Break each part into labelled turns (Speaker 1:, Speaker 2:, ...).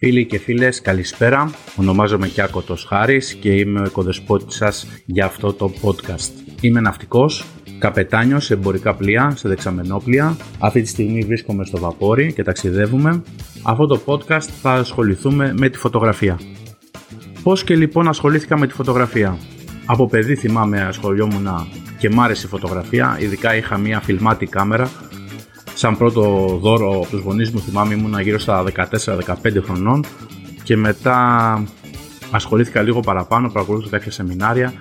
Speaker 1: Φίλοι και φίλες, καλησπέρα. Ονομάζομαι Κιάκωτος Χάρης και είμαι ο οικοδεσπότης σας για αυτό το podcast. Είμαι ναυτικός, καπετάνιος σε εμπορικά πλοία, σε δεξαμενόπλια. Αυτή τη στιγμή βρίσκομαι στο βαπόρι και ταξιδεύουμε. Αυτό το podcast θα ασχοληθούμε με τη φωτογραφία. Πώς και λοιπόν ασχολήθηκα με τη φωτογραφία. Από παιδί θυμάμαι ασχολιόμουν και μ' άρεσε η φωτογραφία, ειδικά είχα μια φιλμάτη κάμερα σαν πρώτο δώρο από τους γονείς μου θυμάμαι ήμουν γύρω στα 14-15 χρονών και μετά ασχολήθηκα λίγο παραπάνω, παρακολούθησα κάποια σεμινάρια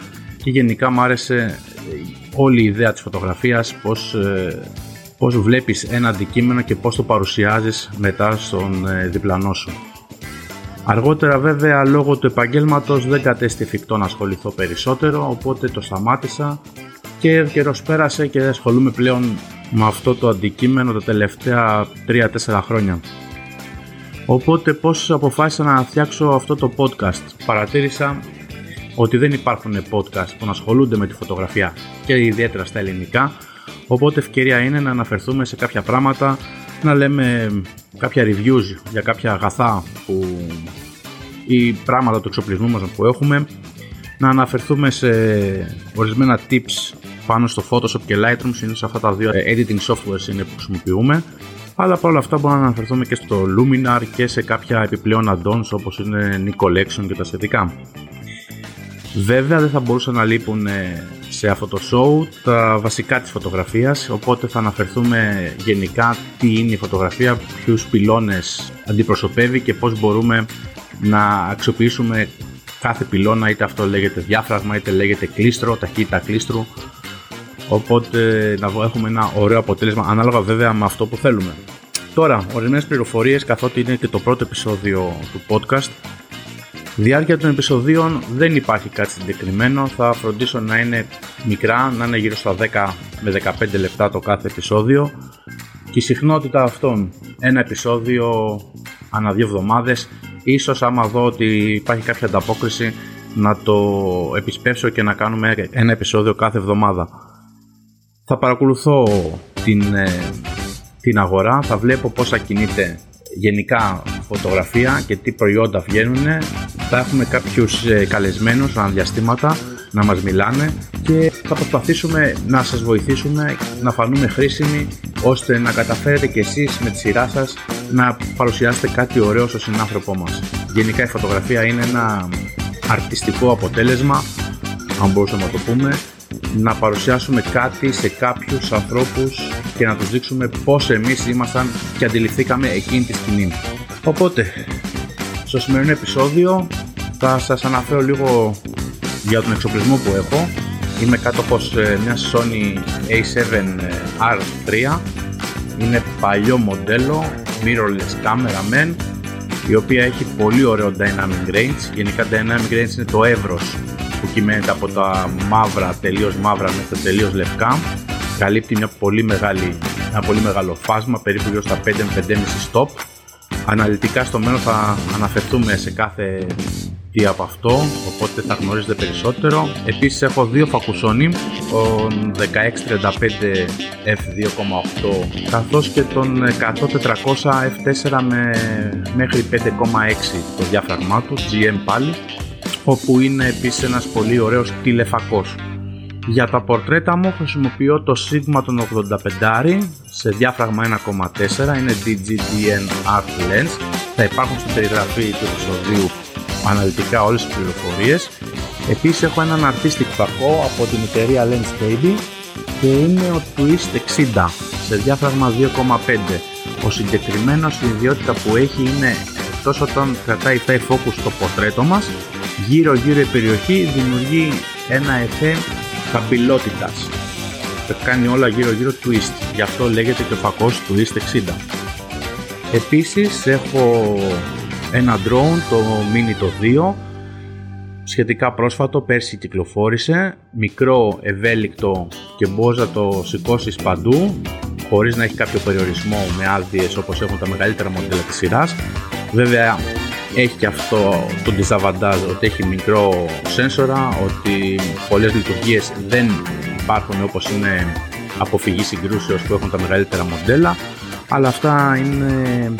Speaker 1: και γενικά μου άρεσε όλη η ιδέα της φωτογραφίας, πώς, ε, πώς βλέπεις ένα αντικείμενο και πώς το παρουσιάζεις μετά στον ε, διπλανό σου. Αργότερα βέβαια λόγω του επαγγέλματος δεν κατέστη εφικτό να ασχοληθώ περισσότερο οπότε το σταμάτησα και καιρός πέρασε και ασχολούμαι πλέον με αυτό το αντικείμενο τα τελευταία 3-4 χρόνια. Οπότε πώς αποφάσισα να φτιάξω αυτό το podcast. Παρατήρησα ότι δεν υπάρχουν podcast που να ασχολούνται με τη φωτογραφία και ιδιαίτερα στα ελληνικά, οπότε ευκαιρία είναι να αναφερθούμε σε κάποια πράγματα, να λέμε κάποια reviews για κάποια αγαθά που, ή πράγματα του εξοπλισμού μας που έχουμε, να αναφερθούμε σε ορισμένα tips πάνω στο Photoshop και Lightroom, συνήθως αυτά τα δύο editing software είναι που χρησιμοποιούμε. Αλλά όλα αυτά μπορούμε να αναφερθούμε και στο Luminar και σε κάποια επιπλέον add-ons όπως είναι Nick Collection και τα σχετικά. Βέβαια δεν θα μπορούσαν να λείπουν ε, σε αυτό το show τα βασικά της φωτογραφίας οπότε θα αναφερθούμε γενικά τι είναι η φωτογραφία, ποιους πυλώνες αντιπροσωπεύει και πώς μπορούμε να αξιοποιήσουμε κάθε πυλώνα είτε αυτό λέγεται διάφραγμα είτε λέγεται κλίστρο, ταχύτητα κλίστρου Οπότε να έχουμε ένα ωραίο αποτέλεσμα ανάλογα βέβαια με αυτό που θέλουμε. Τώρα, ορισμένες πληροφορίες καθότι είναι και το πρώτο επεισόδιο του podcast. Διάρκεια των επεισοδίων δεν υπάρχει κάτι συγκεκριμένο. Θα φροντίσω να είναι μικρά, να είναι γύρω στα 10 με 15 λεπτά το κάθε επεισόδιο. Και η συχνότητα αυτών, ένα επεισόδιο ανά δύο εβδομάδες. Ίσως άμα δω ότι υπάρχει κάποια ανταπόκριση να το επισπεύσω και να κάνουμε ένα επεισόδιο κάθε εβδομάδα θα παρακολουθώ την, ε, την αγορά, θα βλέπω πόσα κινείται γενικά φωτογραφία και τι προϊόντα βγαίνουν. Θα έχουμε κάποιους ε, καλεσμένους αναδιαστήματα να μας μιλάνε και θα προσπαθήσουμε να σας βοηθήσουμε να φανούμε χρήσιμοι ώστε να καταφέρετε και εσείς με τη σειρά σας να παρουσιάσετε κάτι ωραίο στο συνάνθρωπό μας. Γενικά η φωτογραφία είναι ένα αρτιστικό αποτέλεσμα, αν μπορούσαμε να το πούμε, να παρουσιάσουμε κάτι σε κάποιους ανθρώπους και να τους δείξουμε πώς εμείς ήμασταν και αντιληφθήκαμε εκείνη τη σκηνή. Οπότε, στο σημερινό επεισόδιο θα σας αναφέρω λίγο για τον εξοπλισμό που έχω. Είμαι κάτοχος ε, μιας Sony A7R3 είναι παλιό μοντέλο, mirrorless camera men η οποία έχει πολύ ωραίο dynamic range γενικά dynamic range είναι το εύρος που κυμαίνεται από τα μαύρα, τελείως μαύρα μέχρι τα τελείως λευκά. Καλύπτει μια πολύ μεγάλη, ένα πολύ μεγάλο φάσμα, περίπου γύρω στα 5-5,5 stop. Αναλυτικά στο μέλλον θα αναφερθούμε σε κάθε τι από αυτό, οπότε θα γνωρίζετε περισσότερο. Επίσης έχω δύο φακουσόνι, τον 1635 f2.8 καθώς και τον 100-400 f4 με μέχρι 5.6 το διάφραγμά του, GM πάλι όπου είναι επίσης ένας πολύ ωραίος τηλεφακός. Για τα πορτρέτα μου χρησιμοποιώ το Sigma των 85 σε διάφραγμα 1.4, είναι DGDN Art Lens. Θα υπάρχουν στην περιγραφή του επεισοδίου αναλυτικά όλες τις πληροφορίες. Επίσης έχω έναν artistic φακό από την εταιρεία Lens Baby και είναι ο Twist 60 σε διάφραγμα 2.5. Ο συγκεκριμένος η ιδιότητα που έχει είναι εκτός όταν κρατάει focus στο πορτρέτο μας γύρω γύρω η περιοχή δημιουργεί ένα εφέ καμπυλότητας και κάνει όλα γύρω γύρω twist. Γι' αυτό λέγεται και ο φακός twist 60 επίσης έχω ένα drone το mini το 2 σχετικά πρόσφατο πέρσι κυκλοφόρησε μικρό ευέλικτο και μπορείς να το σηκώσεις παντού χωρίς να έχει κάποιο περιορισμό με άδειες όπως έχουν τα μεγαλύτερα μοντέλα της σειράς. Βέβαια έχει και αυτό το disadvantage ότι έχει μικρό σένσορα, ότι πολλές λειτουργίες δεν υπάρχουν όπως είναι αποφυγή συγκρούσεως που έχουν τα μεγαλύτερα μοντέλα αλλά αυτά είναι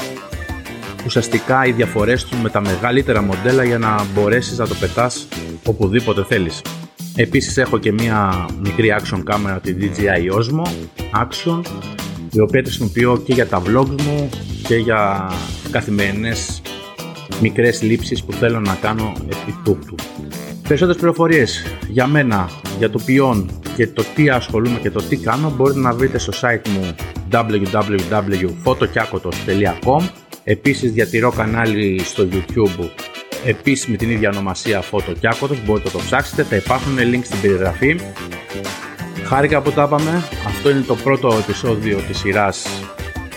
Speaker 1: ουσιαστικά οι διαφορές τους με τα μεγαλύτερα μοντέλα για να μπορέσεις να το πετάς οπουδήποτε θέλεις. Επίσης έχω και μια μικρή action κάμερα τη DJI Osmo Action η οποία τη χρησιμοποιώ και για τα vlogs μου και για καθημερινές μικρές λήψεις που θέλω να κάνω επί τούκτου. Περισσότερες πληροφορίες για μένα, για το ποιόν και το τι ασχολούμαι και το τι κάνω μπορείτε να βρείτε στο site μου www.fotokiakotos.com Επίσης διατηρώ κανάλι στο YouTube επίσης με την ίδια ονομασία Fotokiakotos μπορείτε να το ψάξετε, θα υπάρχουν link στην περιγραφή. Χάρηκα που τα είπαμε, αυτό είναι το πρώτο επεισόδιο της σειράς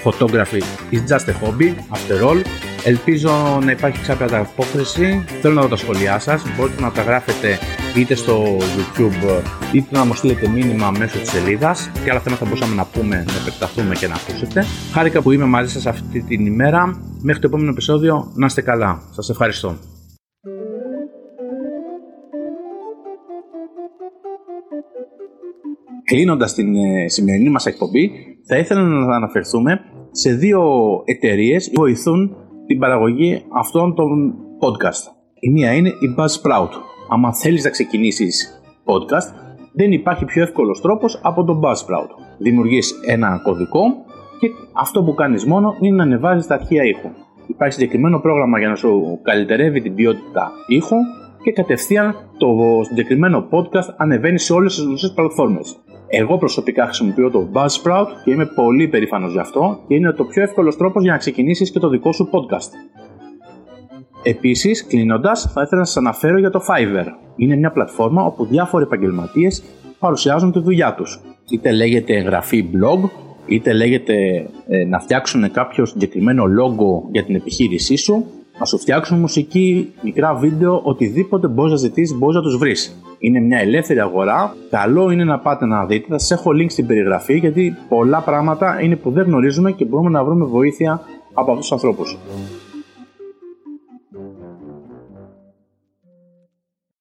Speaker 1: Photography is just a hobby, after all Ελπίζω να υπάρχει κάποια ανταπόκριση. Θέλω να δω τα σχόλιά σας. Μπορείτε να τα γράφετε είτε στο YouTube είτε να μου στείλετε μήνυμα μέσω της σελίδας. Και άλλα θέματα θα μπορούσαμε να πούμε, να επεκταθούμε και να ακούσετε. Χάρηκα που είμαι μαζί σας αυτή την ημέρα. Μέχρι το επόμενο επεισόδιο να είστε καλά. Σας ευχαριστώ. Κλείνοντας την ε, σημερινή μας εκπομπή, θα ήθελα να αναφερθούμε σε δύο εταιρείες που βοηθούν την παραγωγή αυτών των podcast. Η μία είναι η Buzzsprout. Αν θέλεις να ξεκινήσεις podcast, δεν υπάρχει πιο εύκολος τρόπος από το Buzzsprout. Δημιουργείς ένα κωδικό και αυτό που κάνεις μόνο είναι να ανεβάζεις τα αρχεία ήχου. Υπάρχει συγκεκριμένο πρόγραμμα για να σου καλυτερεύει την ποιότητα ήχου και κατευθείαν το συγκεκριμένο podcast ανεβαίνει σε όλες τις γνωστές πλατφόρμες. Εγώ προσωπικά χρησιμοποιώ το Buzzsprout και είμαι πολύ περήφανος γι' αυτό και είναι το πιο εύκολος τρόπος για να ξεκινήσεις και το δικό σου podcast. Επίσης, κλείνοντας, θα ήθελα να σας αναφέρω για το Fiverr. Είναι μια πλατφόρμα όπου διάφοροι επαγγελματίες παρουσιάζουν τη δουλειά τους. Είτε λέγεται εγγραφή blog, είτε λέγεται ε, να φτιάξουν κάποιο συγκεκριμένο logo για την επιχείρησή σου, να σου φτιάξουν μουσική, μικρά βίντεο, οτιδήποτε μπορείς να ζητήσεις, μπορείς να τους βρεις. Είναι μια ελεύθερη αγορά. Καλό είναι να πάτε να δείτε. Θα σα έχω link στην περιγραφή γιατί πολλά πράγματα είναι που δεν γνωρίζουμε και μπορούμε να βρούμε βοήθεια από αυτούς τους ανθρώπους.